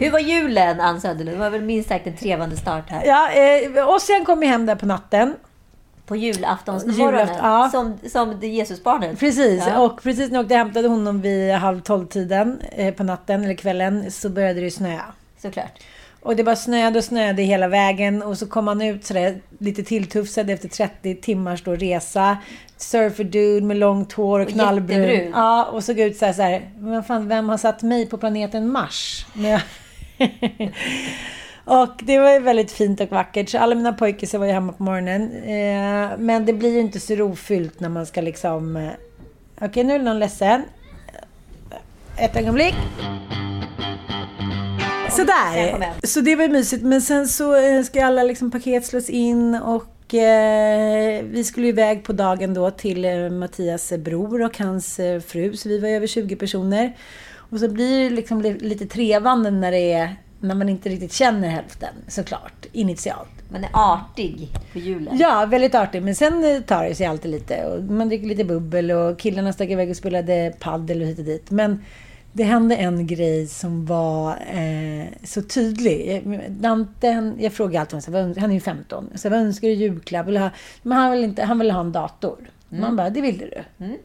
Hur var julen, Ann Söderlund? Det var väl minst sagt en trevande start här. Ja, eh, Ossian kom ju hem där på natten. På julaftonsmorgonen. Julaft- ja. Som, som Jesusbarnet. Precis, Ja. och precis när jag åkte och hämtade honom vid halv tolv-tiden eh, på natten eller kvällen så började det snöa. Såklart. Och det bara snöade och snöade hela vägen och så kom han ut sådär lite tilltufsad efter 30 timmars då resa. Surfer dude med långt hår och, Och knallbrun. jättebrun. Ja, och såg ut såhär, såhär men fan, vem har satt mig på planeten Mars? Och det var ju väldigt fint och vackert. Så alla mina pojkar var ju hemma på morgonen. Eh, men det blir ju inte så rofyllt när man ska liksom... Eh, Okej, nu är någon ledsen. Ett ögonblick. Sådär. Så det var ju mysigt. Men sen så eh, ska alla liksom paket slås in och eh, vi skulle ju iväg på dagen då till Mattias bror och hans fru. Så vi var över 20 personer. Och så blir det liksom li- lite trevande när det är när man inte riktigt känner hälften såklart, initialt. Man är artig på julen. Ja, väldigt artigt. Men sen eh, tar det sig alltid lite. Och man dricker lite bubbel och killarna stack iväg och spelade paddel och hit och dit. Men det hände en grej som var eh, så tydlig. Dante, han, jag frågar alltid honom, han är ju 15. Så vad önskar du julklapp? Vill ha, men han vill, inte, han vill ha en dator. Man bara, det ville du. Mm.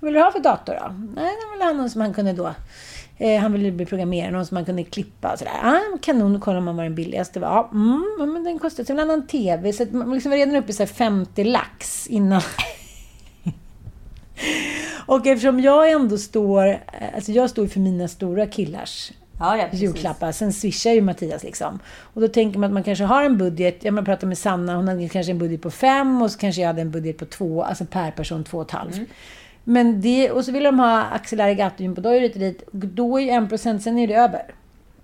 Vad vill du ha för dator då? Nej, han ville ha någon som han kunde då Eh, han ville bli programmerare, någon som man kunde klippa och sådär. Ah, kanon, kolla om man var den billigaste. Ja, mm, men den kostade. Han en TV. Så man liksom var redan uppe i så här 50 lax innan. och eftersom jag ändå står, eh, alltså jag står för mina stora killars Ja, ja, julklappar. Sen swishar ju Mattias liksom. Och då tänker man att man kanske har en budget. Jag pratade med Sanna, hon hade kanske en budget på fem och så kanske jag hade en budget på två, alltså per person två och ett halvt. Mm. Men det, och så vill de ha Axel Arigato gympodojor hit och dit. Och då är ju en procent, sen är det över.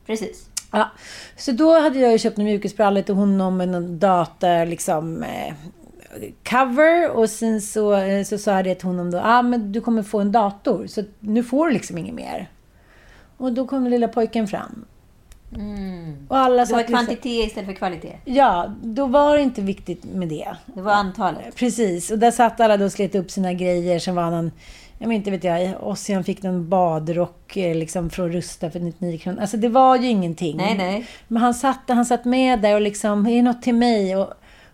Precis. Ja, så då hade jag ju köpt en mjukisbralla till honom någon data, liksom eh, cover och sen så, eh, så sa jag det till honom då, ah, men du kommer få en dator så nu får du liksom inget mer. Och då kom lilla pojken fram. Och alla Det var satt liksom, kvantitet istället för kvalitet. Ja, då var det inte viktigt med det. Det var antalet. Precis, och där satt alla då och slet upp sina grejer. Sen var han jag men inte vet jag, Ossian fick någon badrock eh, liksom från Rusta för 99 kronor. Alltså det var ju ingenting. Nej, nej. Men han satt, han satt med där och liksom, är det något till mig? Och,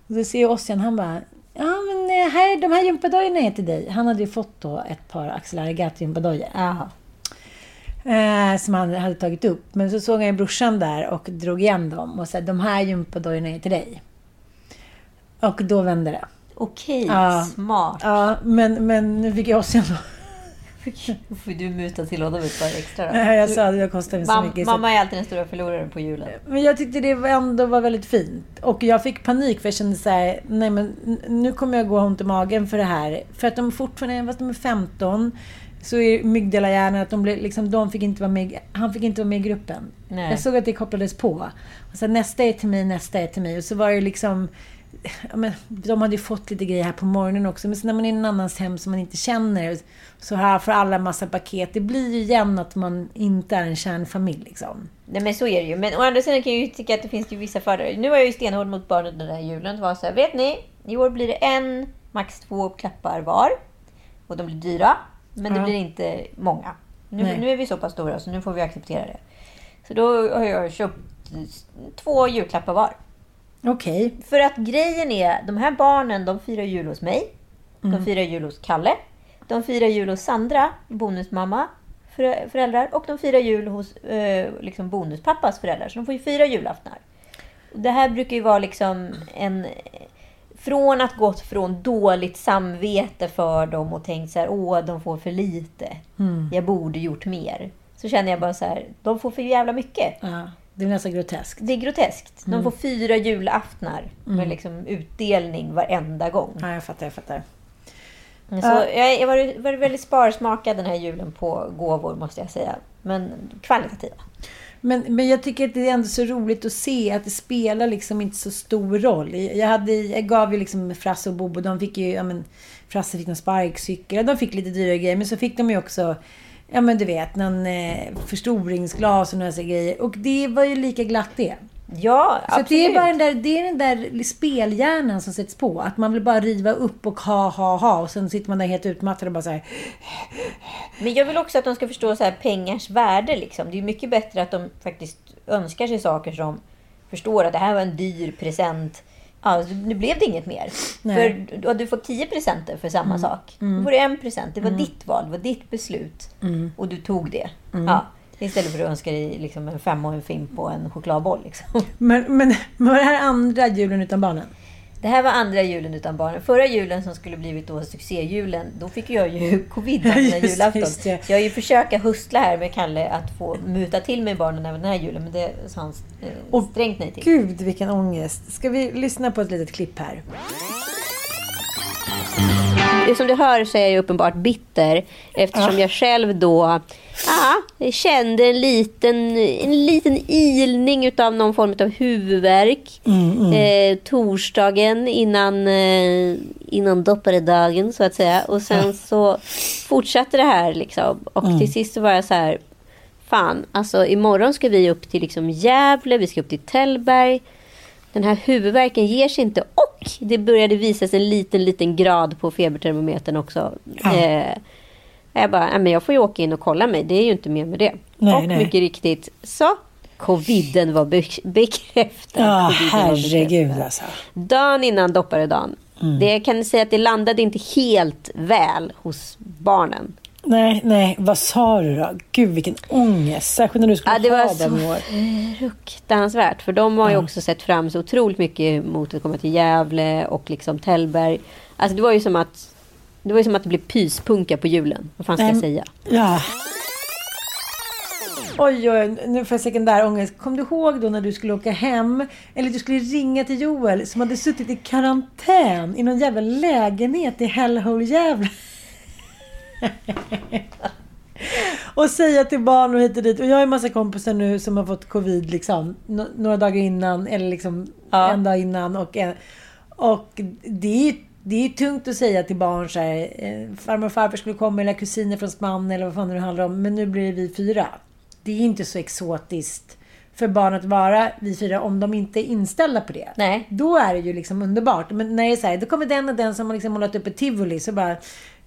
och då ser Ossian, han bara, ja men eh, här, de här gympadojorna är till dig. Han hade ju fått då ett par Axel Arigato gympadojor. Jaha. Eh, som han hade tagit upp. Men så såg han ju brorsan där och drog igen dem och sa, de här gympadojorna är till dig. Och då vände det. Okej, Ja. smart. Ja, men, men nu fick jag Ossian då. Då får du muta till honom ett par extra då. Nej, Jag sa att det kostade mig så Mam- mycket. så- mamma är alltid den stora förloraren på julen. Men jag tyckte det ändå var väldigt fint. Och jag fick panik för jag kände så här, nej men nu kommer jag gå ont i magen för det här. För att de fortfarande, fast de är 15, så är mygdalahjärnan att de blev, liksom, de fick inte vara med, han fick inte vara med i gruppen. Nej. Jag såg att det kopplades på. Och så nästa är till mig, nästa är till mig. Och så var det liksom, ja, men, de hade ju fått lite grejer här på morgonen också. Men sen när man är i någon annans hem som man inte känner, så här får alla massa paket. Det blir ju igen att man inte är en kärnfamilj liksom. Nej men så är det ju. Men å andra sidan kan jag ju tycka att det finns ju vissa fördelar. Nu var jag ju stenhård mot barnen den där julen. Det var så här, vet ni? I år blir det en, max två klappar var. Och de blir dyra. Men det blir inte många. Nu, Nej. nu är vi så pass stora så nu får vi acceptera det. Så då har jag köpt två julklappar var. Okej. För att grejen är, de här barnen de firar jul hos mig. De firar jul hos Kalle. De firar jul hos Sandra, bonusmamma, förä- föräldrar. Och de firar jul hos eh, liksom bonuspappas föräldrar. Så de får ju fyra julaftnar. Det här brukar ju vara liksom en... Från att gått från dåligt samvete för dem och tänkt så här, åh, de får för lite. Jag borde gjort mer. Så känner jag bara så här, de får för jävla mycket. Ja, det är nästan groteskt. Det är groteskt. De får fyra julaftnar med liksom utdelning varenda gång. Ja, jag fattar, jag fattar. Så jag jag var, var väldigt sparsmakad den här julen på gåvor måste jag säga. Men kvalitativa. Men, men jag tycker att det är ändå så roligt att se att det spelar liksom inte så stor roll. Jag, hade, jag gav ju liksom Frasse och Bobo, de fick ju, ja men, Frasse fick någon sparkcykel, de fick lite dyra grejer. Men så fick de ju också, ja men du vet, någon eh, förstoringsglas och några sådana grejer. Och det var ju lika glatt det. Ja, Så att det är absolut. bara den där, det är den där spelhjärnan som sätts på. Att man vill bara riva upp och ha, ha, ha. Och sen sitter man där helt utmattad och bara så här. Men jag vill också att de ska förstå så här pengars värde. Liksom. Det är mycket bättre att de faktiskt önskar sig saker som förstår att det här var en dyr present. Ja, nu blev det inget mer. Nej. För du fått 10 presenter för samma sak. Då får du en present. Det var ditt val, det var ditt beslut. Och du tog det. Ja. Istället för att önska dig liksom en femma och en fimp och en chokladboll. Liksom. Men, men var det här andra julen utan barnen? Det här var andra julen utan barnen. Förra julen som skulle blivit då succéjulen, då fick jag ju covid den det, julafton. just jag har ju försökt hustla här med Kalle att få muta till mig barnen även den här julen. Men det sa han eh, Och strängt nej till. Gud vilken ångest. Ska vi lyssna på ett litet klipp här? Som du hör så är jag ju uppenbart bitter eftersom jag själv då ja, kände en liten, en liten ilning utav någon form av huvudvärk. Eh, torsdagen innan, eh, innan dopparedagen så att säga. Och sen så fortsatte det här liksom. Och till sist var jag så här. Fan, alltså imorgon ska vi upp till liksom Gävle, vi ska upp till Tällberg. Den här huvudvärken ger sig inte och det började visas en liten, liten grad på febertermometern också. Eh, jag bara, "Nej, men jag får ju åka in och kolla mig. Det är ju inte mer med det. Nej, och nej. mycket riktigt så coviden var be- bekräftad. Ja, herregud bekräftad. alltså. Dagen innan dopparedagen. Det jag kan säga att det landade inte helt väl hos barnen. Nej, nej, vad sa du då? Gud vilken ångest. Särskilt när du skulle Ja, det ha så- i år. Fruktansvärt. För de har ju också sett fram så otroligt mycket mot att komma till Gävle och liksom Tällberg. Alltså det var ju som att det var ju som att det blev pyspunka på julen. Vad fan ska jag säga? Ja. Oj, oj, nu får jag sekundär ångest. Kom du ihåg då när du skulle åka hem, eller du skulle ringa till Joel som hade suttit i karantän i någon jävla lägenhet i Hellhole Gävle? och säga till barn och hit och dit. Och jag har en massa kompisar nu som har fått covid liksom, nå- några dagar innan eller liksom Ja. en dag innan. Och, en, och det är det är tungt att säga till barn så här, eh, farmor och farfar skulle komma eller kusiner från Spanien eller vad fan det nu handlar om. Men nu blir det vi fyra. Det är inte så exotiskt för barn att vara vi fyra om de inte är inställda på det. Nej. Då är det ju liksom underbart. Men när det är så här, då kommer den och den som har liksom målat upp ett tivoli så bara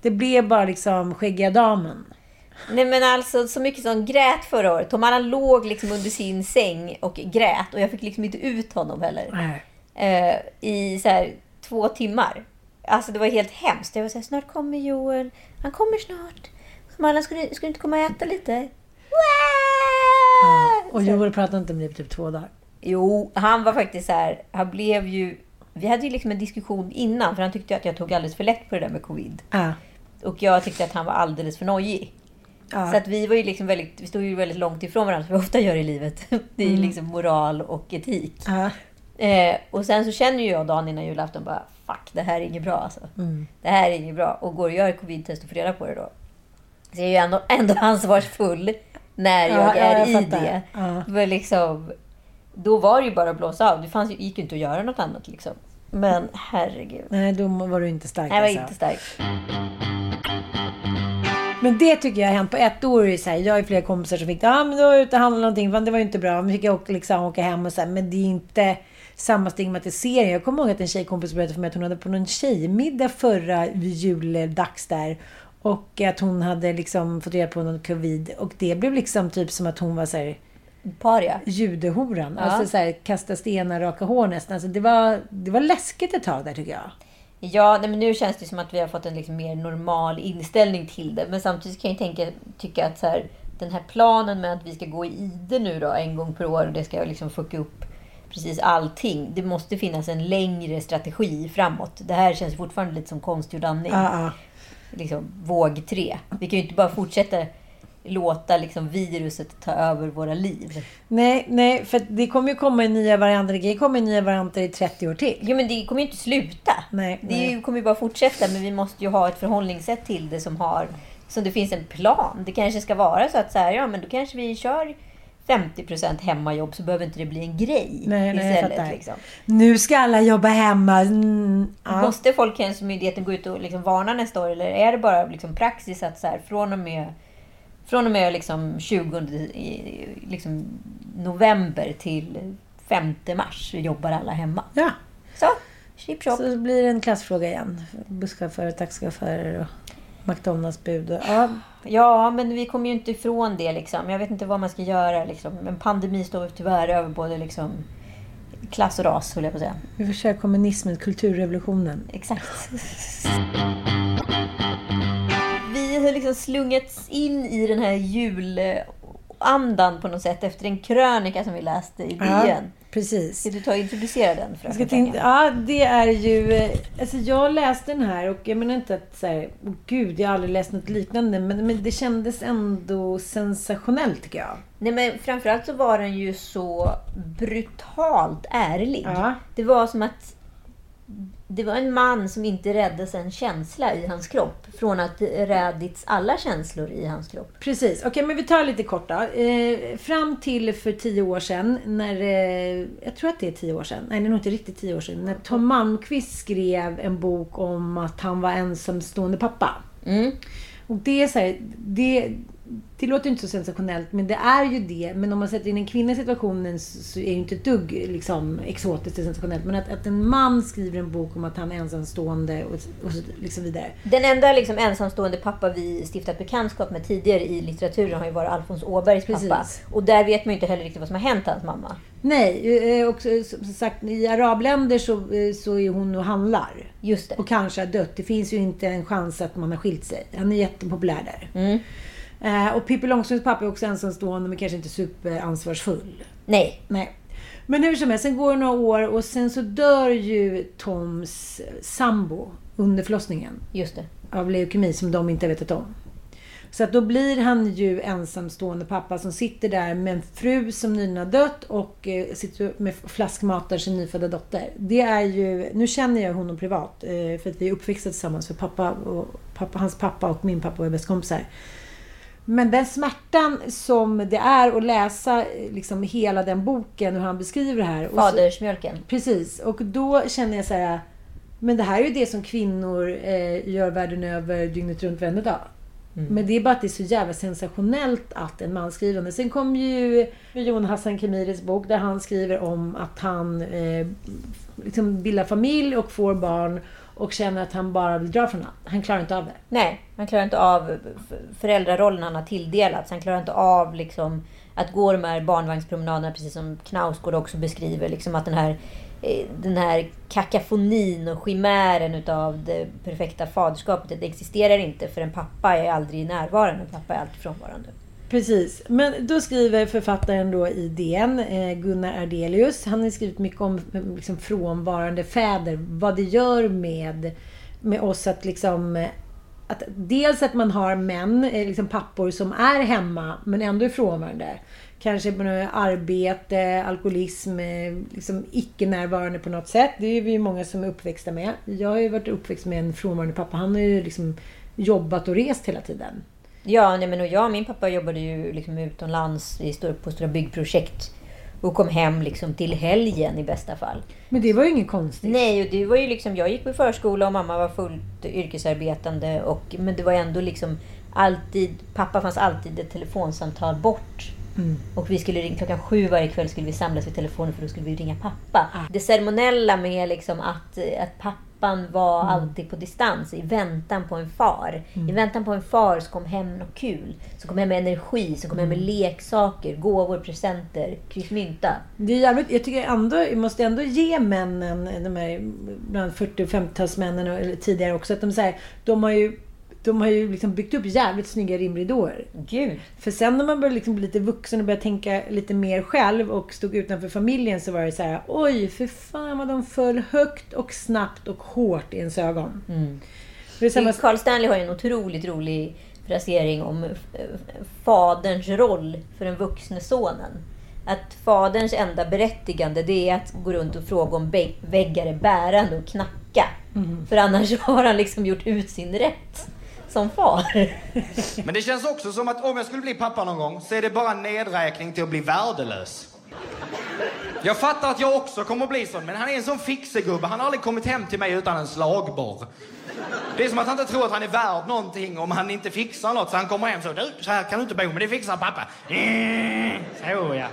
Det blev bara liksom skäggiga damen. Nej men alltså så mycket som grät förra året. Tom Allan låg liksom under sin säng och grät och jag fick liksom inte ut honom heller. Nej. Eh, I så här två timmar. Alltså det var helt hemskt. Jag var så här, snart kommer Joel. Han kommer snart. Tom Allan, ska du, ska du inte komma och äta lite? Wah! Och Joel pratade inte med dig på typ två dagar. Jo, han var faktiskt så här. Han blev ju... Vi hade ju liksom en diskussion innan för han tyckte att jag tog alldeles för lätt på det där med covid. Ja. Och jag tyckte att han var alldeles för nojig. Ja. Så att vi var ju liksom väldigt, vi stod ju väldigt långt ifrån varandra som vi ofta gör i livet. Det är ju liksom moral och etik. Ja. Eh, och sen så känner ju jag dagen innan julafton bara Fuck, det här är inget bra alltså. Det här är inget bra. Och går och gör covid-test och får reda på det då. Så jag är ju ändå, ändå ansvarsfull när jag Ja, är jag i det. Ja. Men liksom, då var det ju bara att blåsa av. Det fanns ju, gick ju inte att göra något annat liksom. Men herregud. Nej, då var du inte stark. Nej, jag var alltså. inte stark. Men det tycker jag har hänt på ett år. är Så här, jag har flera kompisar som fick, ja men då var jag ute och handlade någonting, fan, det var ju inte bra. Men fick jag åka, liksom, åka hem och här, men det är inte samma stigmatisering. Jag kommer ihåg att en tjejkompis berättade för mig att hon hade på någon tjejmiddag förra juldags där. Och att hon hade liksom fått reda på någon covid. Och det blev liksom typ som att hon var så här Paria. judehoran. Ja. Alltså så här, kasta stenar, raka hår nästan. Alltså det, var, det var läskigt ett tag där tycker jag. Ja, nej, men nu känns det som att vi har fått en liksom mer normal inställning till det. Men samtidigt kan jag tänka, tycka att så här, den här planen med att vi ska gå i ide nu då en gång per år och det ska liksom fucka upp precis allting. Det måste finnas en längre strategi framåt. Det här känns fortfarande lite som konstgjord andning. Ja, ja. Liksom, våg tre. Vi kan ju inte bara fortsätta låta liksom, viruset ta över våra liv. Nej, nej, för det kommer ju komma i nya varianter. Det i nya varianter i 30 år till. Jo, men det kommer ju inte sluta. Nej, det nej. kommer ju bara fortsätta, men vi måste ju ha ett förhållningssätt till det som har... Som det finns en plan. Det kanske ska vara så att så här, ja men då kanske vi kör 50% hemmajobb så behöver inte det bli en grej Nej, istället. liksom. Nu ska alla jobba hemma. Mm, ja. Måste Folkhälsomyndigheten gå ut och liksom varna nästa år eller är det bara liksom praxis att så här, från och med, från och med liksom 20 i- liksom november till 5 mars jobbar alla hemma? ja. Så, chip chop. Så blir det en klassfråga igen. Busschaufförer, taxichaufförer och McDonalds-bud. och- Ja, Ja, men vi kommer ju inte ifrån det. Liksom. Jag vet inte vad man ska göra. Liksom. En pandemi står tyvärr över både liksom, klass och ras, höll jag på säga. vi får köra kommunismen, kulturrevolutionen. Exakt. Vi har liksom slungats in i den här julandan på något sätt efter en krönika som vi läste i Ja, DN. Precis. Ska du ta och introducera den? Jag ska Fröken tänka, ja, det är ju... eh, Alltså jag läste den här och jag menar inte att så här, oh gud, jag har aldrig läst något liknande. Men, men det kändes ändå sensationellt tycker jag. Nej, men framförallt så var den ju så brutalt ärlig. Ja. Det var som att det var en man som inte räddades en känsla i hans kropp från att räddits alla känslor i hans kropp. Precis. Okej, men vi tar lite kort då. Eh, fram till för tio år sedan, när... Eh, jag tror att det är tio år sedan. Nej, det är nog inte riktigt tio år sedan. När Tom Malmqvist skrev en bok om att han var ensamstående pappa. Mm. Och det är så här, det, det låter inte så sensationellt, men det är ju det. Men om man sätter in en kvinna i situationen så, är det ju inte ett dugg liksom, exotiskt och sensationellt. Men att, att en man skriver en bok om att han är ensamstående och, och så liksom vidare. Den enda liksom ensamstående pappa vi stiftat bekantskap med tidigare i litteraturen har ju varit Alfons Åbergs pappa. Precis. Och där vet man ju inte heller riktigt vad som har hänt hans mamma. Nej, eh, och som sagt i arabländer så, eh, så är hon och handlar. Just det. Och kanske har dött. Det finns ju inte en chans att man har skilt sig. Han är jättepopulär där. Mm. Eh, och Pippi Långstrumps pappa är också ensamstående men kanske inte superansvarsfull. Nej. Nej. Men hur som helst, sen går det några år och sen så dör ju Toms sambo under förlossningen Just det. av leukemi som de inte vetat om. Så att då blir han ju ensamstående pappa som sitter där med en fru som nyligen har dött och eh, sitter med flaskmatar sin nyfödda dotter. Det är ju, nu känner jag honom privat eh, för att vi är uppväxta tillsammans för pappa och, pappa, hans pappa och min pappa är bästa kompisar. Men den smärtan som det är att läsa liksom hela den boken, hur han beskriver det här. och så- Fadersmjölken. Precis, och då känner jag så här. Men det här är ju det som kvinnor eh, gör världen över dygnet runt varenda dag. Men det är bara att det är så jävla sensationellt att en man skriver om det. Sen kom ju Jon Hassan Khemiris bok där han skriver om att han eh, liksom bildar familj och får barn och känner att han bara vill dra från allt. Han klarar inte av det. Nej, han klarar inte av föräldrarollen han har tilldelats. Han klarar inte av liksom, att gå de här barnvagnspromenaderna, precis som Knausgård också beskriver. Liksom att den här, eh, den här kakafonin och chimären utav det perfekta faderskapet, det existerar inte. För en pappa är aldrig närvarande, en pappa är alltid frånvarande. Precis. Men då skriver författaren då i DN, eh, Gunnar Ardelius, han har skrivit mycket om liksom, frånvarande fäder. Vad det gör med, med oss att liksom... Att dels att man har män, eh, liksom pappor som är hemma men ändå är frånvarande. Kanske på arbete, alkoholism, eh, liksom icke-närvarande på något sätt. Det är vi ju många som är uppväxta med. Jag har ju varit uppväxt med en frånvarande pappa. Han har ju liksom jobbat och rest hela tiden. Ja, nej, men och jag och min pappa jobbade ju liksom utomlands i stor, på stora byggprojekt. Och kom hem liksom till helgen i bästa fall. Men det var ju inget konstigt. Nej, och det var ju liksom, jag gick på förskola och mamma var fullt yrkesarbetande. Och, men det var ändå liksom alltid, pappa fanns alltid ett telefonsamtal bort. Och vi skulle ringa, klockan sju varje kväll skulle vi samlas vid telefonen för då skulle vi ringa pappa. Det ceremoniella med liksom att, att pappan var alltid på distans i väntan på en far. I väntan på en far som kom hem något kul. Som kom hem med energi, som kom hem med leksaker, gåvor, presenter, kryssmynta. Det är jävligt, jag tycker ändå, jag måste ändå ge männen, de här bland 40 och 50-talsmännen och eller tidigare också, att de, så här, de har ju de har ju liksom byggt upp jävligt snygga rimridåer. Gud. För sen när man började liksom bli lite vuxen och började tänka lite mer själv och stod utanför familjen så var det så här: oj, för fan vad de föll högt och snabbt och hårt i ens ögon. Är samma, Carl Stanley har ju en otroligt rolig frasering om eh, faderns roll för den vuxne sonen. Att faderns enda berättigande det är att gå runt och fråga om väggar är bärande och knacka. För annars har han liksom gjort ut sin rätt som far. Men det känns också som att om jag skulle bli pappa någon gång så är det bara en nedräkning till att bli värdelös. Jag fattar att jag också kommer att bli sån, men han är en sån fixegubbe. Han har aldrig kommit hem till mig utan en slagborr. Det är som att han inte tror att han är värd någonting om han inte fixar något. Så han kommer hem så, du, så här kan du inte bo, men det fixar pappa. Mm, Så ja.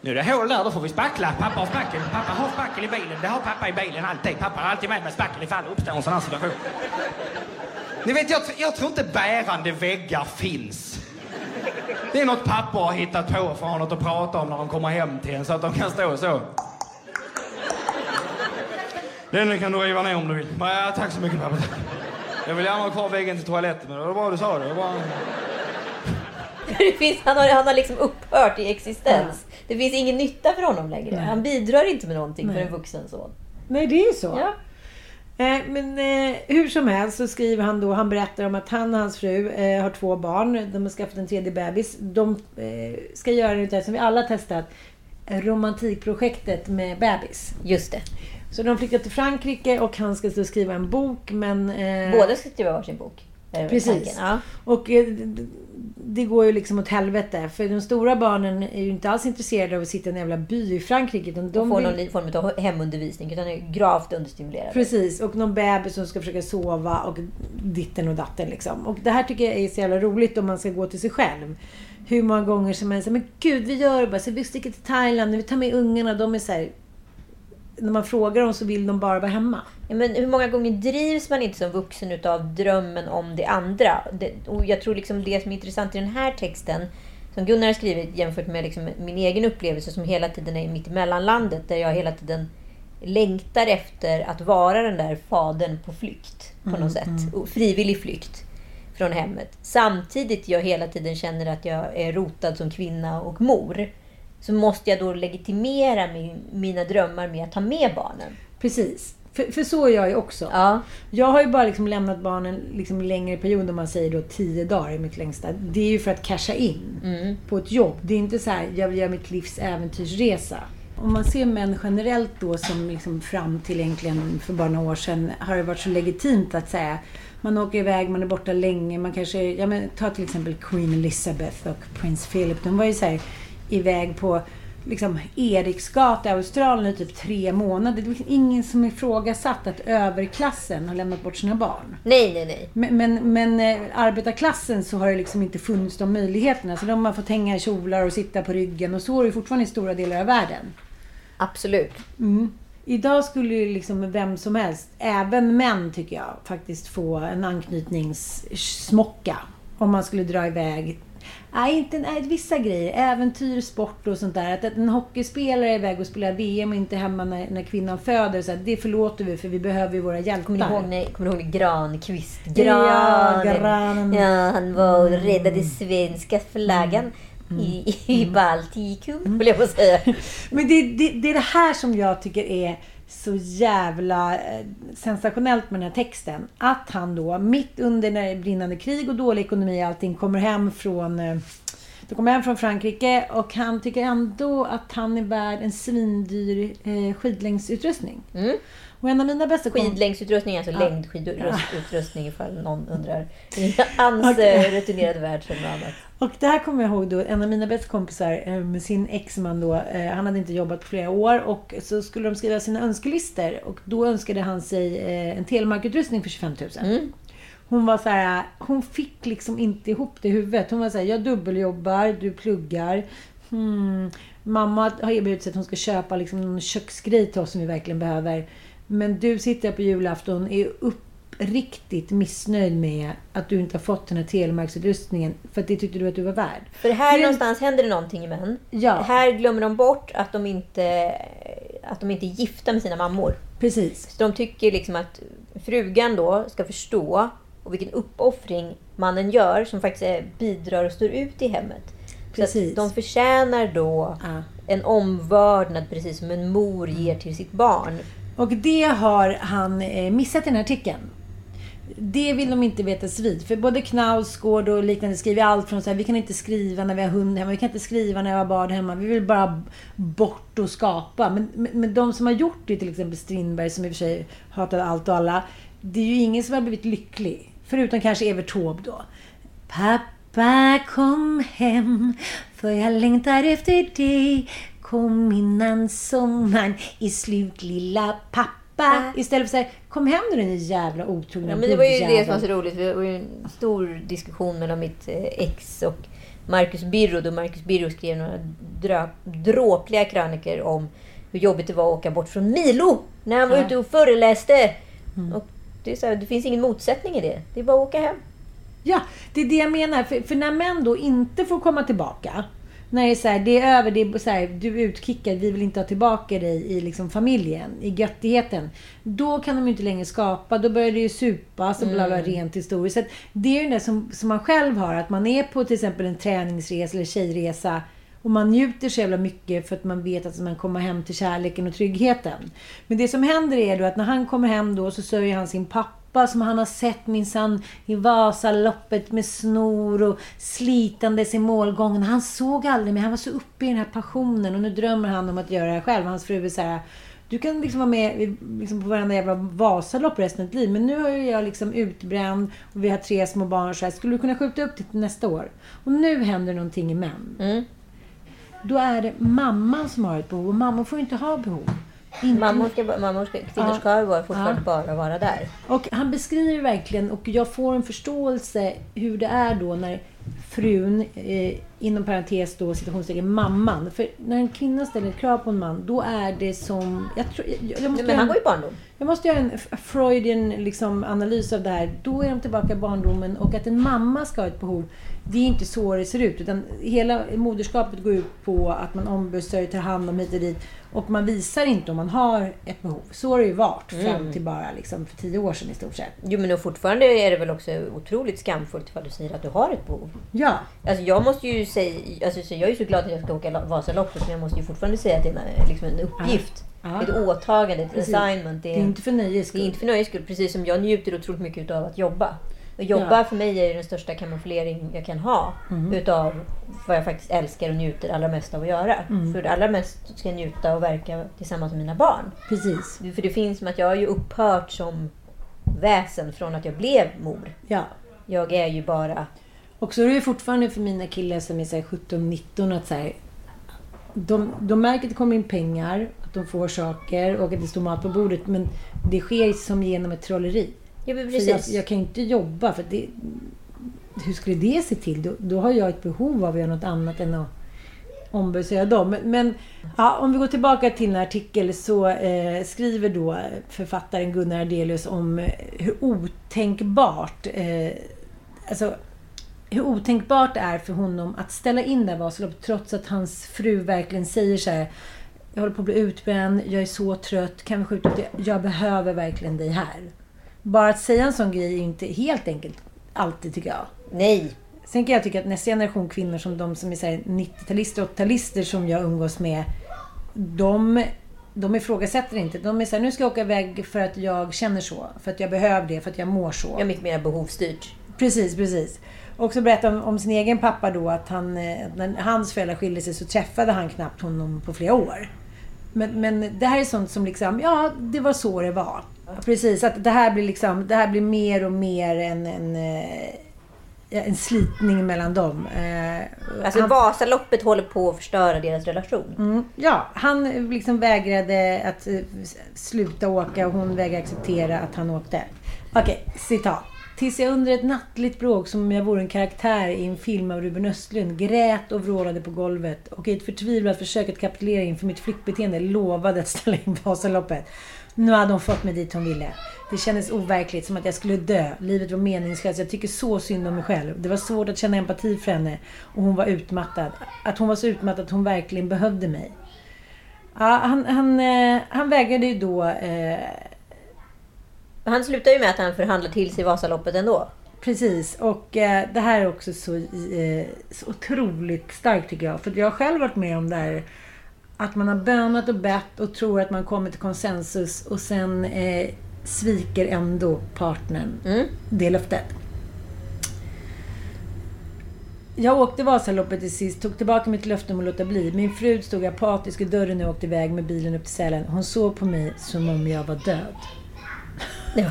Nu är det hål där, då får vi spackla. Pappa har spackel. Pappa har spackel i bilen. Det har pappa i bilen alltid. Pappa har alltid med mig spackel ifall det uppstår en sån här situation. Ni vet, jag, jag tror inte bärande väggar finns. Det är något pappa har hittat på för att ha något att prata om när de kommer hem till en så att de kan stå så. Den kan du riva ner om du vill. Ja, tack så mycket pappa. Jag vill gärna ha kvar väggen till toaletten men det var bra du sa det. det bara... Det finns, han, har, han har liksom upphört i existens. Det finns ingen nytta för honom längre. Han bidrar inte med någonting för en vuxen son. nej, det är ju så. Ja. Eh, men eh, hur som helst så skriver han då, han berättar om att han och hans fru eh, har två barn. De har skaffat en tredje bebis. De eh, ska göra det som vi alla har testat. Romantikprojektet med bebis. Just det. Så de flyttar till Frankrike och han ska skriva en bok men... Eh, Båda ska skriva varsin bok. Väl Precis. tanken. Ja. Och eh, det går ju liksom åt helvete. För de stora barnen är ju inte alls intresserade av att sitta i en jävla by i Frankrike. Utan de De får vill... någon form av hemundervisning. Utan är gravt understimulerade. Precis, och någon bebis som ska försöka sova och ditten och datten liksom. Och det här tycker jag är så jävla roligt om man ska gå till sig själv. Hur många gånger som helst, men gud vi gör det bara så vi sticker till Thailand, vi tar med ungarna, de är så här, När man frågar dem så vill de bara vara hemma. Ja, men hur många gånger drivs man inte som vuxen utav drömmen om det andra? Det, och jag tror liksom det som är intressant i den här texten, som Gunnar har skrivit jämfört med liksom min egen upplevelse som hela tiden är mitt i mellanlandet, där jag hela tiden längtar efter att vara den där fadern på flykt på något sätt. Och Frivillig flykt från hemmet. Samtidigt jag hela tiden känner att jag är rotad som kvinna och mor. Så måste jag då legitimera min, mina drömmar med att ta med barnen. Precis. För, för så är jag ju också. Ja. Jag har ju bara liksom lämnat barnen liksom längre period, om man säger då tio dagar är mitt längsta. Det är ju för att casha in på ett jobb. Det är inte så här, jag vill göra mitt livs äventyrsresa. Om man ser män generellt då som liksom fram till egentligen för bara några år sedan har det varit så legitimt att säga man åker iväg, man är borta länge, man kanske, ja men ta till exempel Queen Elizabeth och Prins Philip. De var ju så här iväg på liksom, Eriksgata i Australien i typ tre månader. Det var ingen som ifrågasatt att överklassen har lämnat bort sina barn. Nej, nej, nej. Men, men, men eh, arbetarklassen så har det liksom inte funnits de möjligheterna. Så de har fått hänga i kjolar och sitta på ryggen. Och så är det fortfarande i stora delar av världen. Absolut. Idag skulle ju liksom vem som helst, även män tycker jag, faktiskt få en anknytningssmocka. Om man skulle dra iväg. Nej, inte nej, vissa grejer. Äventyr, sport och sånt där. Att en hockeyspelare är iväg och spelar VM och inte hemma när, när kvinnan föder. Så att det förlåter vi för vi behöver ju våra hjältar. Kommer ni ihåg, nej, kommer ni ihåg Granqvist? Ja, granen. Ja, han var och räddade svenska flaggan i, i Baltikum, vill jag på säga. Men det, det, det är det här som jag tycker är så jävla eh, sensationellt med den här texten. Att han då, mitt under brinnande krig och dålig ekonomi och allting, kommer hem från eh, då kommer hem från Frankrike och han tycker ändå att han är värd en svindyr eh, skidlängdsutrustning. Mm. Och en av mina bästa. Skidlängdsutrustning, alltså längdskidutrustning ifall någon undrar. I hans eh, rutinerade värld som annat. Och det här kommer jag ihåg då, en av mina bästa kompisar eh, med sin exman då, eh, han hade inte jobbat på flera år och så skulle de skriva sina önskelistor och då önskade han sig eh, en telemarkutrustning för 25 000. Hon var så här, hon fick liksom inte ihop det i huvudet. Hon var så här, jag dubbeljobbar, du pluggar. Hmm. Mamma har erbjudit sig att hon ska köpa liksom någon köksgrej till oss som vi verkligen behöver. Men du sitter på julafton är uppriktigt missnöjd med att du inte har fått den här telemarksutrustningen för att det tyckte du att du var värd. För här Det- någonstans händer det någonting i män. Ja. Här glömmer de bort att de inte att de inte är gifta med sina mammor. Precis. Så de tycker liksom att frugan då ska förstå och vilken uppoffring mannen gör som faktiskt är, bidrar och står ut i hemmet. Så Precis. att de förtjänar då Ja. en omvördnad precis som en mor ger till sitt barn. Och det har han eh, missat i den här artikeln. Det vill de inte veta vid. För både Knausgård och liknande skriver allt från så här, vi kan inte skriva när vi har hund hemma, vi kan inte skriva när vi har barn hemma, vi vill bara bort och skapa. Men, men, men de som har gjort det, till exempel Strindberg som i och för sig hatade allt och alla, det är ju ingen som har blivit lycklig. Förutom kanske Evert Taube då. Pappa kom hem, för jag längtar efter dig. Kom innan sommaren i slut lilla pappa. Istället för att säga, kom hem nu din jävla otrogna Ja, men det var ju det gubbjävel." som var så roligt. Det var ju en stor diskussion mellan mitt eh, ex och Marcus Birro. Då Marcus Birro skrev några drö- dråpliga krönikor om hur jobbigt det var att åka bort från Milo när han var ute och föreläste. Mm. Och det, är så här, det finns ingen motsättning i det. Det är bara att åka hem. Ja, det är det jag menar. För, för när män då inte får komma tillbaka. När det är så här, det är över, det är så här, du är utkickad, vi vill inte ha tillbaka dig i liksom familjen, i göttigheten. Då kan de ju inte längre skapa, då börjar det ju supas och bla bla rent historiskt. Så det är ju det som, som man själv har, att man är på till exempel en träningsresa eller tjejresa och man njuter så jävla mycket för att man vet att man kommer hem till kärleken och tryggheten. Men det som händer är då att när han kommer hem då så sörjer han sin pappa som han har sett minsann i Vasaloppet med snor och slitandes i målgången. Han såg aldrig mer. Han var så uppe i den här passionen och nu drömmer han om att göra det här själv. Hans fru är så här, du kan liksom vara med liksom på varenda jävla Vasalopp resten av ditt liv. Men nu är jag liksom utbränd och vi har tre små barn och så här. Skulle du kunna skjuta upp det till nästa år? Och nu händer någonting i män. Mm. Då är det mamman som har ett behov och mammor får inte ha behov. Inte Mammor ska, mammor ska, kvinnor Ja. ska bara, fortfarande bara vara där. Och han beskriver verkligen, och jag får en förståelse hur det är då när frun, eh, inom parentes då citationstecken, mamman. För när en kvinna ställer ett krav på en man, då är det som... Jag, tror, jag, jag, måste Men göra han går i barndom. jag måste göra en Freudian liksom, analys av det här. Då är de tillbaka i barndomen och att en mamma ska ha ett behov, det är inte så det ser ut. Utan hela moderskapet går ut på att man ombesörjer, tar hand om hit och dit. Och man visar inte om man har ett behov. Så har det ju varit fram till bara liksom, för tio år sedan i stort sett. Jo men och fortfarande är det väl också otroligt skamfullt ifall du säger att du har ett behov. Ja, Alltså jag måste ju säga, alltså så jag är ju så glad att jag ska åka Vasaloppet men jag måste ju fortfarande säga att det är en, liksom en uppgift. Ja. Ett åtagande, ett Precis. assignment. Det det är, är inte för nöjes det är skull. inte för nöjes skull. Precis som jag njuter otroligt mycket av att jobba. Och jobba Ja. för mig är den största kamouflering jag kan ha. Mm. Utav vad jag faktiskt älskar och njuter allra mest av att göra. Mm. För allra mest ska jag njuta och verka tillsammans med mina barn. Precis. För det finns som att jag har ju upphört som väsen från att jag blev mor. Ja. Jag är ju bara... Och så är det fortfarande för mina killar som är så här 17-19 att så här, de, de märker att det kommer in pengar, att de får saker och att det står mat på bordet. Men det sker som genom ett trolleri. Ja, För jag, precis. jag kan inte jobba för det, hur skulle det se till? Då, då har jag ett behov av att göra något annat än att ombesörja dem. Men, men ja, om vi går tillbaka till den här artikeln så eh, skriver då författaren Gunnar Ardelius om eh, hur otänkbart eh, alltså, hur otänkbart det är för honom att ställa in det här Vasaloppet trots att hans fru verkligen säger så här Jag håller på att bli utbränd, jag är så trött, kan vi skjuta upp det? Jag behöver verkligen dig här. Bara att säga en sån grej är inte helt enkelt alltid tycker jag. Nej. Sen kan jag tycka att nästa generation kvinnor som de som är så här 90-talister och 80-talister som jag umgås med. De, de ifrågasätter inte. De är så här, nu ska jag åka iväg för att jag känner så. För att jag behöver det, för att jag mår så. Jag är mycket mer behovsstyrt. Precis, precis. Och så berättade om, om sin egen pappa då att han, eh, när hans föräldrar skilde sig så träffade han knappt honom på flera år. Men, men det här är sånt som liksom, ja, det var så det var. Precis, att det här blir liksom, det här blir mer och mer en, en, eh, en slitning mellan dem. Eh, Alltså han- Vasaloppet håller på att förstöra deras relation. Mm, ja, han liksom vägrade att sluta åka och hon vägrade acceptera att han åkte. Okej, citat. Tills jag under ett nattligt bråk som om jag vore en karaktär i en film av Ruben Östlund grät och vrålade på golvet och i ett förtvivlat försök att kapitulera inför mitt flyktbeteende lovade att ställa in Vasaloppet. Nu hade hon fått mig dit hon ville. Det kändes overkligt, som att jag skulle dö. Livet var meningslöst. Jag tycker så synd om mig själv. Det var svårt att känna empati för henne. Och hon var utmattad. Att hon var så utmattad att hon verkligen behövde mig. Ja, han, han, eh, han vägrade ju då... Eh, han slutar ju med att han förhandlar till sig Vasaloppet ändå. precis. Och eh, det här är också så, eh, så otroligt starkt tycker jag. För jag har själv varit med om det här. Att man har bönat och bett och tror att man kommer till konsensus och sen eh, sviker ändå partnern Mm. det löftet. Jag åkte Vasaloppet till sist, tog tillbaka mitt löfte om att låta bli. Min fru stod apatisk i dörren och åkte iväg med bilen upp till Sälen. Hon såg på mig som om jag var död. Ja.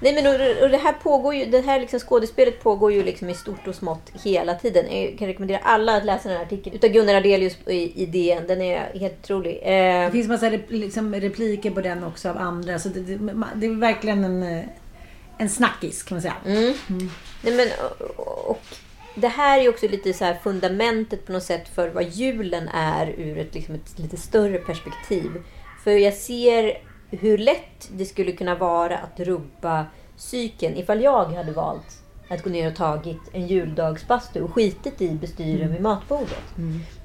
Nej men och, och det här pågår ju, det här liksom skådespelet pågår ju liksom i stort och smått hela tiden. Jag kan rekommendera alla att läsa den här artikeln utav Gunnar Ardelius i, i DN. Den är helt otrolig. Eh, Det finns massa rep- liksom repliker på den också av andra. Så det, det, det är verkligen en, eh, en snackis kan man säga. Mm. Nej, men, och, och det här är också lite så fundamentet på något sätt för vad julen är ur ett, liksom ett lite större perspektiv. För jag ser hur lätt det skulle kunna vara att rubba psyken ifall jag hade valt att gå ner och tagit en juldagsbastu och skitit i bestyren vid matbordet.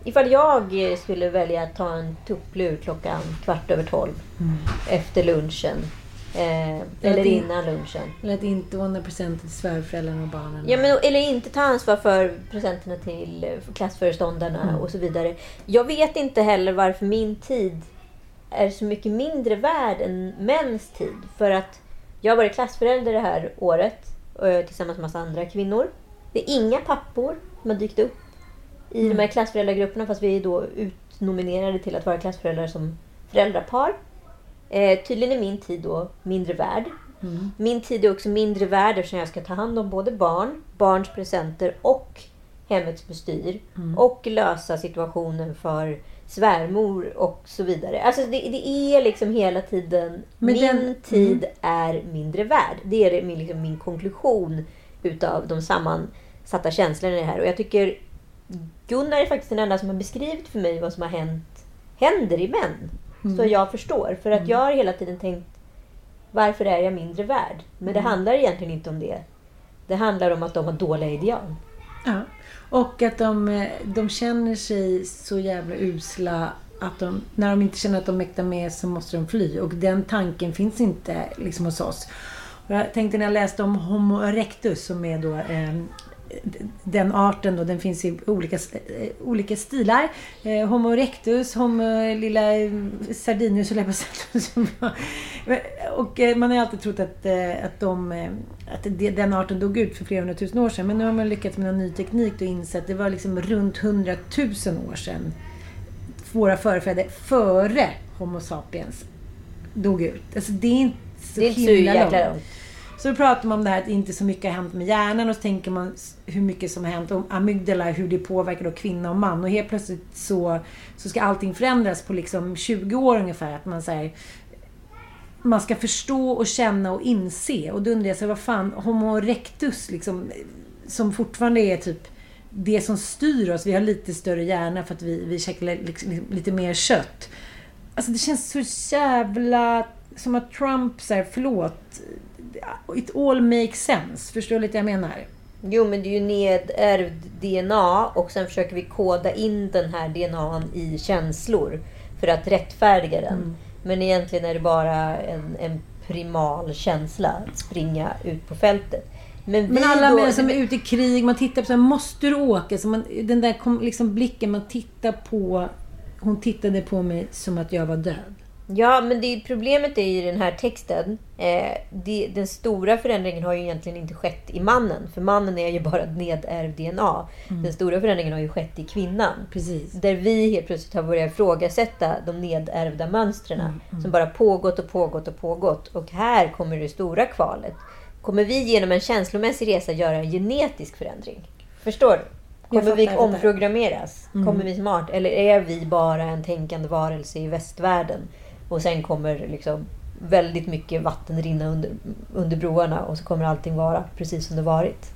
Ifall jag skulle välja att ta en tupplur klockan kvart över tolv efter lunchen. Eh, eller det- innan lunchen. Eller att inte ordna presenter till svärföräldrarna och barnen. Ja, men, eller inte ta ansvar för presenterna till klassföreståndarna och så vidare. Jag vet inte heller varför min tid är så mycket mindre värd än mäns tid. För att jag har varit klassförälder det här året tillsammans med massa andra kvinnor. Det är inga pappor som har dykt upp i de här klassföräldragrupperna fast vi är då utnominerade till att vara klassföräldrar som föräldrapar. Eh, tydligen är min tid då mindre värd. Min tid är också mindre värd eftersom jag ska ta hand om både barn, barns presenter och hemmets bestyr. Och lösa situationen för svärmor och så vidare. Alltså det, det är liksom hela tiden, Men min den- tid är mindre värd. Det är min, liksom min konklusion utav de sammansatta känslorna i det här. Och jag tycker Gunnar är faktiskt den enda som har beskrivit för mig vad som har hänt, händer i män. Så jag förstår. För att jag har hela tiden tänkt varför är jag mindre värd? Men det handlar egentligen inte om det. Det handlar om att de har dåliga ideal. Ja. Och att de, de känner sig så jävla usla att de, när de inte känner att de mäktar med så måste de fly. Och den tanken finns inte liksom hos oss. Och jag tänkte när jag läste om Homo erectus som är då eh, den arten då, den finns i olika, eh, olika stilar. Eh, Homo erectus, Homo lilla eh, Sardinius att säga. Och eh, man har ju alltid trott att, att, de, att den arten dog ut för flera hundratusen år sedan. Men nu har man lyckats med en ny teknik och insett att det var liksom runt hundratusen år sedan våra förfäder före Homo sapiens dog ut. Alltså det är inte så Det är inte så himla jäkla långt. långt. Så pratar man om det här att inte så mycket har hänt med hjärnan och så tänker man hur mycket som har hänt och amygdala, hur det påverkar då kvinna och man. Och helt plötsligt så, så ska allting förändras på liksom 20 år ungefär. Att man säger man ska förstå och känna och inse. Och då undrar jag, så vad fan, Homo erectus liksom, som fortfarande är typ det som styr oss. Vi har lite större hjärna för att vi, vi käkar liksom, lite mer kött. Alltså det känns så jävla som att Trump säger förlåt, it all makes sense. Förstår du lite jag menar? Jo, men det är ju nedärvd DNA och sen försöker vi koda in den här DNAn i känslor för att rättfärdiga den. Mm. Men egentligen är det bara en, en primal känsla att springa ut på fältet. Men, men alla då, män som är ute i krig, man tittar på så här, måste du åka? Så man, den där liksom blicken man tittar på. Hon tittade på mig som att jag var död. Ja, men det, problemet är i den här texten. Eh, det, den stora förändringen har ju egentligen inte skett i mannen. För mannen är ju bara nedärvd DNA. Mm. Den stora förändringen har ju skett i kvinnan. Precis. Där vi helt plötsligt har börjat ifrågasätta de nedärvda mönstren. Mm. Mm. Som bara pågått och pågått och pågått. Och här kommer det stora kvalet. Kommer vi genom en känslomässig resa göra en genetisk förändring? Förstår du? Kommer vi omprogrammeras? Mm. Kommer vi smart? Eller är vi bara en tänkande varelse i västvärlden? Och sen kommer liksom väldigt mycket vatten rinna under, under broarna och så kommer allting vara precis som det varit.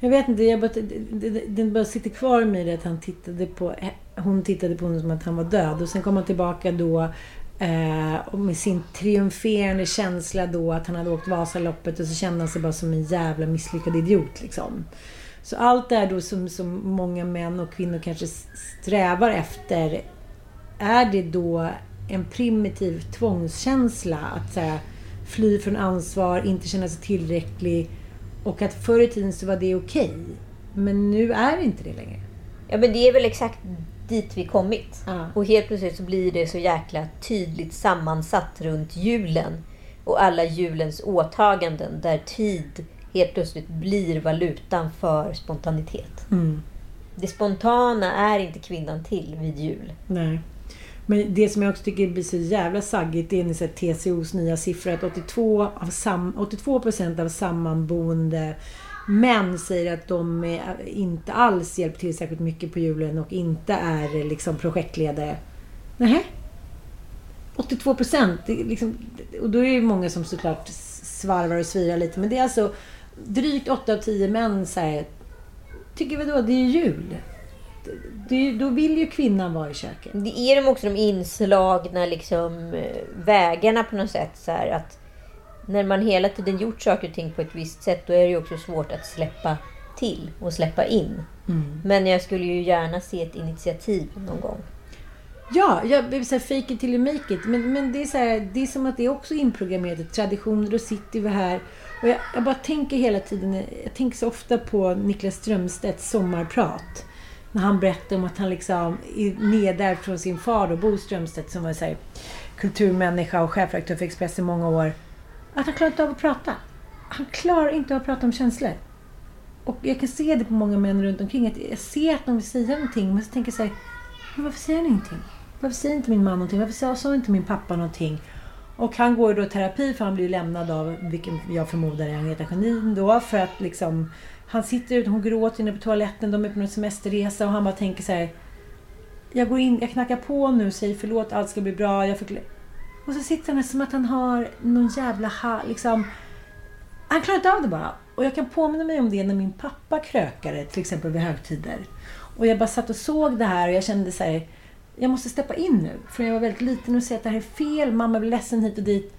Jag vet inte, jag bara, det, det bara sitter kvar i mig att han tittade på, hon tittade på honom som att han var död. Och sen kom han tillbaka då eh, med sin triumferande känsla då att han hade åkt Vasaloppet och så kände han sig bara som en jävla misslyckad idiot. Liksom. Så allt det här då som, som många män och kvinnor kanske strävar efter, är det då en primitiv tvångskänsla att här, fly från ansvar, inte känna sig tillräcklig och att förr i tiden så var det okej. Okay. Men nu är det inte det längre. Ja men det är väl exakt dit vi kommit. Ja. Och helt plötsligt så blir det så jäkla tydligt sammansatt runt julen. Och alla julens åtaganden där tid helt plötsligt blir valutan för spontanitet. Mm. Det spontana är inte kvinnan till vid jul. Nej. Men det som jag också tycker blir så jävla saggigt det är TCOs nya siffror att 82, av sam, 82 procent av sammanboende män säger att de inte alls hjälper till särskilt mycket på julen och inte är liksom projektledare. Nej. 82 procent. Liksom, och då är det många som såklart svarvar och svirar lite. Men det är alltså drygt 8 av 10 män säger Tycker vi då det är jul? Det, då vill ju kvinnan vara i köket. Det är de också de inslagna liksom, eh, vägarna på något sätt. Så här, att när man hela tiden gjort saker och ting på ett visst sätt då är det ju också svårt att släppa till och släppa in. Mm. Men jag skulle ju gärna se ett initiativ någon gång. Ja, jag så här, fake it till you make it. Men, men det, är så här, det är som att det är också inprogrammerat. Traditioner, och sitter vi här. Och jag, jag, bara tänker hela tiden, jag tänker så ofta på Niklas Strömstedts sommarprat. När han berättade om att han liksom är nedärvd från sin far, då, Bo Strömstedt, som var så här, kulturmänniska och chefredaktör för Expressen i många år. Att han klarar inte av att prata. Han klarar inte av att prata om känslor. Och jag kan se det på många män runt omkring. Att jag ser att de vill säga någonting, men så tänker jag så här, men varför säger han ingenting? Varför säger inte min man någonting? Varför sa inte min pappa någonting? Och han går då i terapi för han blir lämnad av, vilken jag förmodar är Agneta Sjödin då, för att liksom han sitter ute, hon gråter inne på toaletten, de är på en semesterresa och han bara tänker så här. Jag går in, jag knackar på nu, säger förlåt, allt ska bli bra. Jag får... Och så sitter han som att han har någon jävla ha, liksom... Han klarar inte av det bara. Och jag kan påminna mig om det när min pappa krökade, till exempel vid högtider. Och jag bara satt och såg det här och jag kände så här, jag måste steppa in nu. För jag var väldigt liten och se att det här är fel, mamma blir ledsen hit och dit.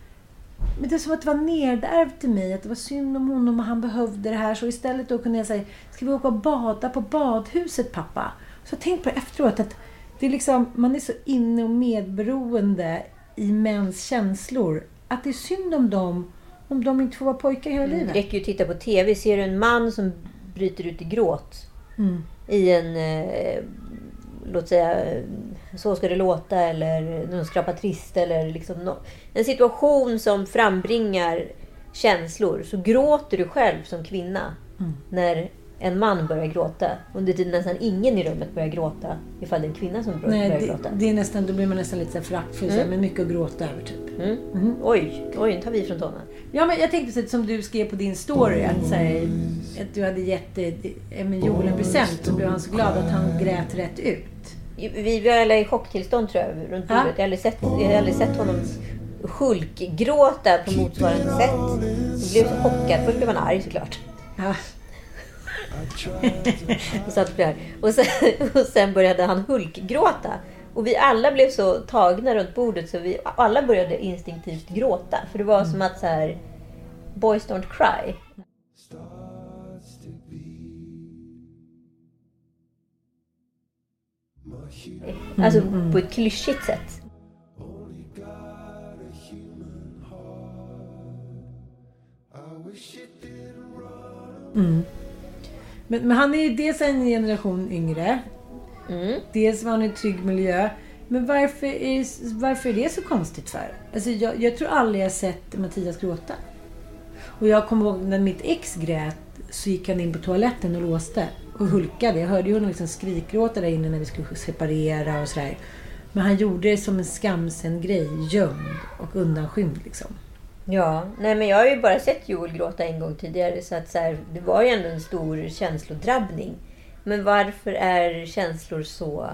Men det är som att det var nedärvt i mig, att det var synd om honom och han behövde det här. Så istället då kunde jag säga, ska vi åka och bada på badhuset pappa? Så tänkte på det efteråt, att det är liksom, man är så inne och medberoende i mäns känslor. Att det är synd om dem om de inte får vara pojkar hela livet. Det räcker ju att titta på TV. Ser du en man som bryter ut i gråt mm. i en eh, låt säga, så ska det låta eller någon skrapa trist eller liksom no en situation som frambringar känslor så gråter du själv som kvinna mm. när en man börjar gråta. Under tiden nästan ingen i rummet börjar gråta ifall det är en kvinna som börjar, Nej, börjar det, gråta. det är nästan, då blir man nästan lite föraktfull, mm. men mycket att gråta över typ. Mm. Oj, oj, nu tar vi från tårna. Ja, men jag tänkte som du skrev på din story, att, så här, att du hade gett Joel en present så blev han så glad att han grät rätt ut. Vi var alla i chocktillstånd tror jag, runt bordet. Ja. Jag har aldrig sett, jag har aldrig sett honom hulkgråta på motsvarande sätt. Han blev så chockad. Först blev han arg såklart. Ja. Och, satt där. Och, sen, och sen började han hulkgråta. Och vi alla blev så tagna runt bordet så vi alla började instinktivt gråta. För det var som att så här, Boys don't cry. Alltså på ett klyschigt sätt. Men, men han är ju dels en generation yngre. Mm. Dels var han i en trygg miljö. Men varför är, varför är det så konstigt för? Alltså jag, jag tror aldrig jag sett Mattias gråta. Och jag kommer ihåg när mitt ex grät så gick han in på toaletten och låste. Och hulkade. Jag hörde ju honom liksom skrikgråta där inne när vi skulle separera och sådär. Men han gjorde det som en skamsen grej. Gömd och undanskymd liksom. Ja, nej men jag har ju bara sett Joel gråta en gång tidigare så att så här, det var ju ändå en stor känslodrabbning. Men varför är känslor så...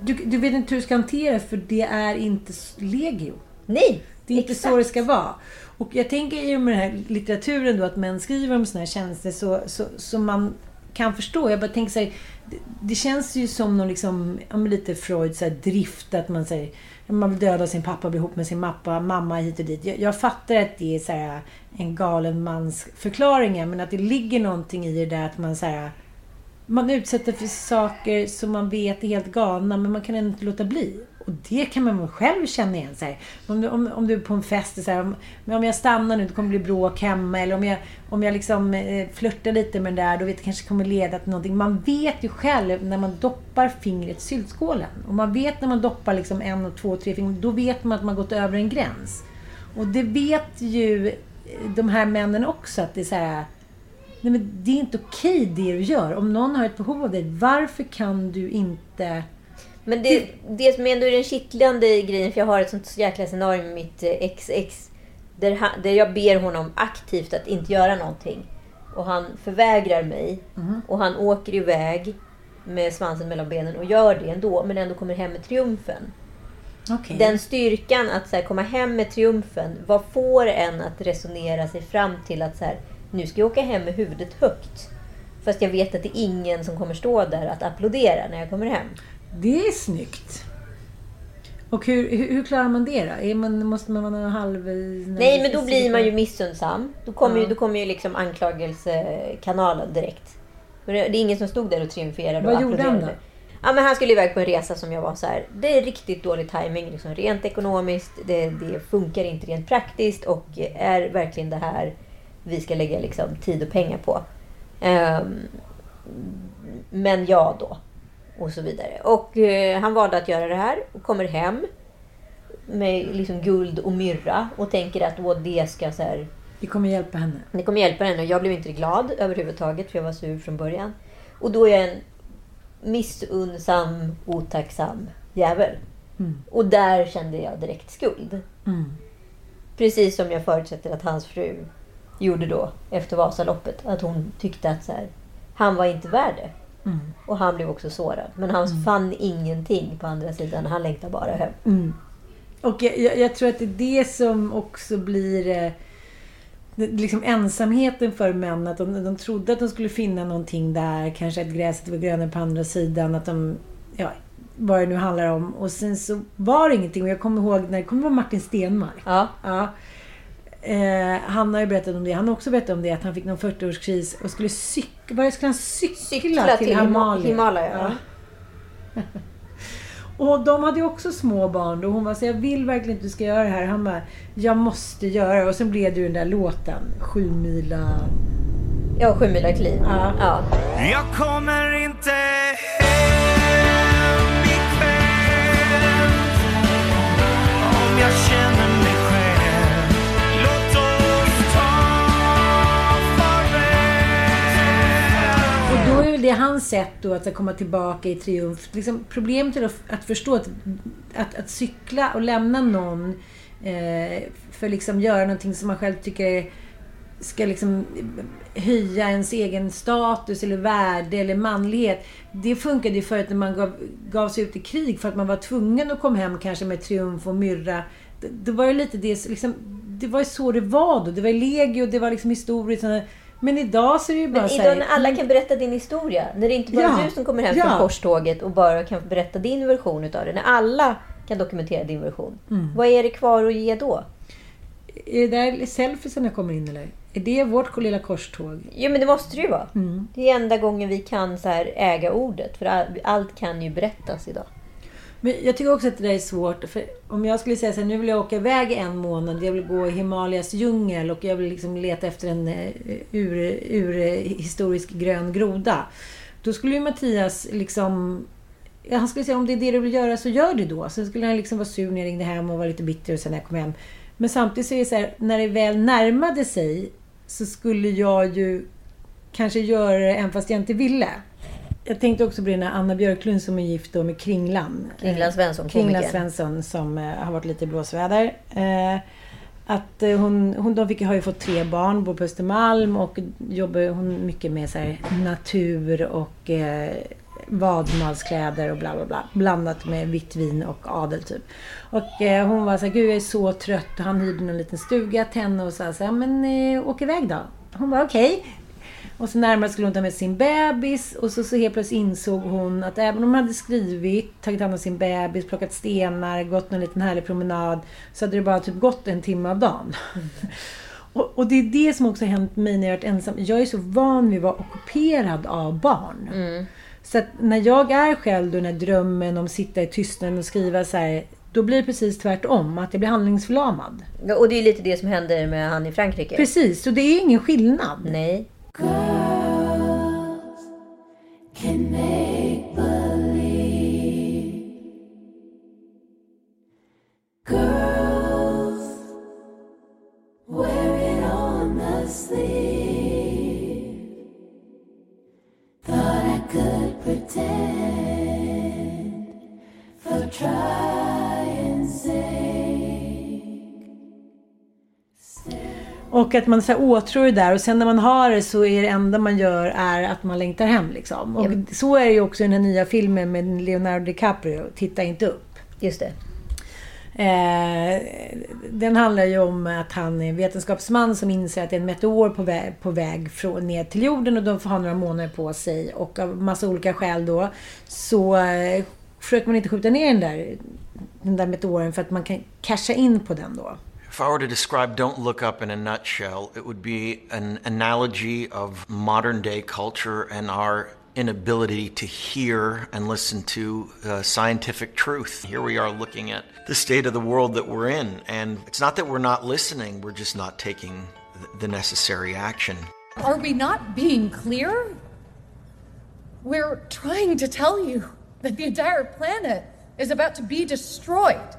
Du, du vet inte hur du ska hantera för det är inte legio. Nej! Det är inte exakt. så det ska vara. Och jag tänker i och med den här litteraturen då att män skriver om såna här tjänster så, så, så man kan förstå. Jag bara tänker så här, det, det känns ju som någon liksom, lite Freud så här, drift att man säger man vill döda sin pappa, bli ihop med sin mappa, mamma hit och dit. Jag, jag fattar att det är så här, en galen mans förklaringar men att det ligger någonting i det där att man så här, man utsätter för saker som man vet är helt galna men man kan ändå inte låta bli. Och det kan man själv känna igen. Så här. Om, du, om, om du är på en fest och så här, om, om jag stannar nu det kommer bli bråk hemma. Eller om jag, om jag liksom eh, flörtar lite med den där, då vet det kanske kommer leda till någonting. Man vet ju själv när man doppar fingret i syltskålen. Och man vet när man doppar liksom en, och två, tre fingrar. Då vet man att man gått över en gräns. Och det vet ju eh, de här männen också att det är så här. Nej, men det är inte okej det du gör. Om någon har ett behov av dig, varför kan du inte... Men det, det som ändå är den kittlande grejen, för jag har ett sånt jäkla scenario med mitt eh, ex-ex. Där, han, där jag ber honom aktivt att inte göra någonting. Och han förvägrar mig. Och han åker iväg med svansen mellan benen och gör det ändå. Men ändå kommer hem med triumfen. Okej. Den styrkan att så här, komma hem med triumfen. Vad får en att resonera sig fram till att så här, nu ska jag åka hem med huvudet högt. Fast jag vet att det är ingen som kommer stå där att applådera när jag kommer hem. Det är snyggt. Och hur, hur, hur klarar man det då? Är man, måste man vara halv... Nej, men då blir man ju missundsam. Då kommer, ju, Ja. då kommer ju liksom anklagelsekanalen direkt. Men det det är ingen som stod där och triumferade Vad och gjorde han applåderade. Ja, men han skulle iväg på en resa som jag var så här. Det är riktigt dålig timing, liksom, rent ekonomiskt. Det, det funkar inte rent praktiskt och är verkligen det här vi ska lägga liksom, tid och pengar på. Ehm, men ja då. Och så vidare. Och eh, han valde att göra det här och kommer hem med liksom guld och myrra och tänker att åh, det ska så här, Det kommer hjälpa henne. det kommer hjälpa henne. Och jag blev inte glad överhuvudtaget för jag var sur från början. Och då är jag en missunnsam, otacksam jävel. Mm. Och där kände jag direkt skuld. Mm. Precis som jag förutsätter att hans fru gjorde då efter Vasaloppet. Att hon tyckte att så här, han var inte värd det. Mm. Och han blev också sårad. Men han fann ingenting på andra sidan. Han längtade bara hem. Mm. Och jag, jag, jag tror att det är det som också blir eh, liksom ensamheten för män. Att de, de trodde att de skulle finna någonting där. Kanske att gräset var grönare på andra sidan. Att de, ja, vad det nu handlar om. Och sen så var det ingenting. Och jag kommer ihåg när det kommer vara Martin Stenmark. Ja. Ja. Eh, han har ju berättat om det. Han har också berättat om det. Att han fick någon 40-årskris och skulle cykla. Var skulle han cykla, Cykla till, till Himalaya? Himalaya. ja. Och de hade ju också små barn då. Hon var så jag vill verkligen att du ska göra det här. Han bara, jag måste göra det. Och sen blev det ju den där låten. Sju mila... Ja, sju mila kliv. Ja. Ja. Jag kommer inte hem ikväll Om jag känner är väl det hans sätt då att komma tillbaka i triumf. Liksom, problemet är då att förstå att, att, att cykla och lämna någon eh, för liksom göra någonting som man själv tycker ska liksom höja ens egen status eller värde eller manlighet. Det funkade ju förut när man gav, gav sig ut i krig för att man var tvungen att komma hem kanske med triumf och myrra. Det, det var ju lite det, liksom, det var ju så det var då. Det var legio, det var liksom historiskt. Men idag så är det ju bara Men idag när alla kan berätta din historia. När det inte bara Ja. är du som kommer hem Ja. från korståget och bara kan berätta din version utav det. När alla kan dokumentera din version. Mm. Vad är det kvar att ge då? Är det där selfiesarna kommer in eller? Är det vårt lilla korståg? Jo men det måste det ju vara. Mm. Det är enda gången vi kan så här äga ordet. För all- allt kan ju berättas idag. Men jag tycker också att det där är svårt. För om jag skulle säga så här, nu vill jag åka iväg en månad. Jag vill gå i Himalayas djungel och jag vill liksom leta efter en urhistorisk ur, eh, grön groda. Då skulle ju Mattias liksom... Han skulle säga om det är det du vill göra så gör det då. Sen skulle han liksom vara sur när jag ringde hem och vara lite bitter och sen när jag kom hem. Men samtidigt så är det så här, när det väl närmade sig så skulle jag ju kanske göra det även fast jag inte ville. Jag tänkte också på det när Anna Björklund som är gift då med Kringlan. Kringlan Svensson, Kringlan. Svensson som eh, har varit lite i blåsväder. Eh, att eh, hon, hon de fick, har ju fått tre barn, bor på Östermalm och jobbar hon mycket med så här, natur och eh, vadmalskläder och bla bla bla. Blandat med vitt vin och adel typ. Och eh, hon var så här, gud jag är så trött. Och han hyrde en liten stuga till henne och sa så här, men eh, åk iväg då. Hon var okej. Och så närmare skulle hon ta med sin bebis och så, så helt plötsligt insåg hon att även om hon hade skrivit, tagit hand om sin bebis, plockat stenar, gått en liten härlig promenad så hade det bara typ gått en timme av dagen. och, och det är det som också har hänt mig när jag har varit ensam. Jag är så van vid att vara ockuperad av barn. Så att när jag är själv då, den här drömmen om att sitta i tystnaden och skriva så här, då blir det precis tvärtom. Att jag blir handlingsförlamad. Ja, Och det är lite det som händer med han i Frankrike. Precis, så det är ingen skillnad. Nej. Girls can make Och att man så här åtrår det där och sen när man har det så är det enda man gör är att man längtar hem. Liksom. Och så är det ju också i den här nya filmen med Leonardo DiCaprio, Titta inte upp. Just det. Eh, den handlar ju om att han är en vetenskapsman som inser att det är en meteor på väg, på väg från, ner till jorden och de får ha några månader på sig. Och av massa olika skäl då så eh, försöker man inte skjuta ner den där, den där meteoren för att man kan casha in på den då. If I were to describe Don't Look Up in a nutshell, it would be an analogy of modern day culture and our inability to hear and listen to uh, scientific truth. Here we are looking at the state of the world that we're in, and it's not that we're not listening, we're just not taking the necessary action. Are we not being clear? We're trying to tell you that the entire planet is about to be destroyed.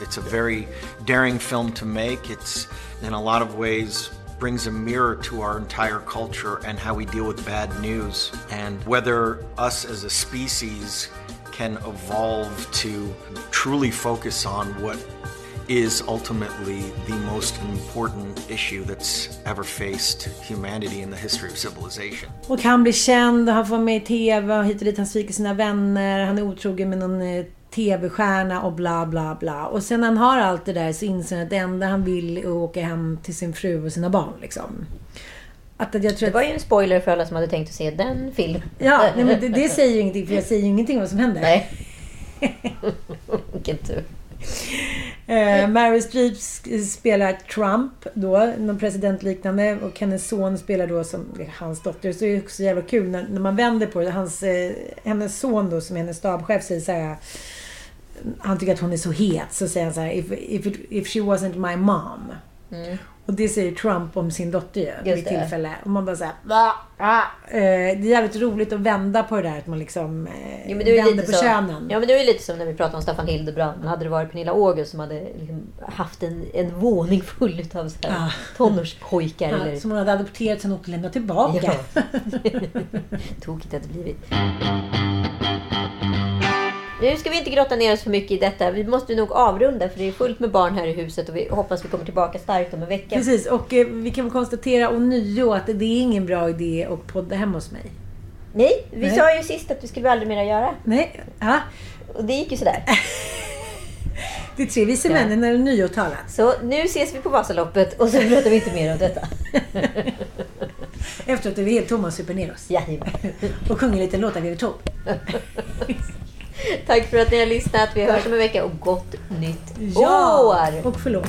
It's a very daring film to make. It's, in a lot of ways, brings a mirror to our entire culture and how we deal with bad news, and whether us as a species can evolve to truly focus on what is ultimately the most important issue that's ever faced humanity in the history of civilization. Och han blir känd han får med i TV hit och dit. Han sviker sina vänner. Han är otrogen med någon eh, TV-stjärna och bla bla bla. Och sen när han har allt det där så inser han att det enda han vill är att åka hem till sin fru och sina barn. Liksom. Att, att jag tror Det var ju en spoiler för alla som hade tänkt att se den filmen. ja, nej, men det, det säger ju ingenting för jag säger ju ingenting vad som händer. Nej. Vilken tur. Eh, Meryl Streep spelar Trump då, någon presidentliknande och hennes son spelar då som hans dotter. Så det är också jävla kul när, när man vänder på det. Hans, eh, hennes son då som är hennes stabschef säger så här. Han tycker att hon är så het. Så säger han så här. If, if, it, if she wasn't my mom. Och det säger Trump om sin dotter ju, vid det. tillfälle. Och man bara såhär, va? Ah. Eh, Det är jävligt roligt att vända på det där, att man liksom eh, Jo, men det vänder lite på så, könen. Ja men det är ju lite som när vi pratade om Staffan Hildebrand. Hade det varit Pernilla August som hade liksom haft en, en våning full av så här Ah. tonårspojkar. Ja, eller... som hon hade adopterat sen och lämnat tillbaka. Ja. Tokigt att det blivit. Nu ska vi inte grotta ner oss för mycket i detta. Vi måste nog avrunda för det är fullt med barn här i huset och vi hoppas vi kommer tillbaka starkt om en vecka. Precis, och eh, vi kan väl konstatera ånyo att det är ingen bra idé att podda hemma hos mig. Nej, vi Nej. sa ju sist att det skulle vi aldrig mer göra. Nej, ja. Och det gick ju sådär. Det är tre vise männen när det är nyårtalat. Så nu ses vi på Vasaloppet och så pratar vi inte mer om detta. Efter att vi är helt tomma och super ner oss. Jajamän. Och sjunger lite låtar vid tog. Tack för att ni har lyssnat. Vi hörs om en vecka och gott nytt Ja! år! Och förlåt.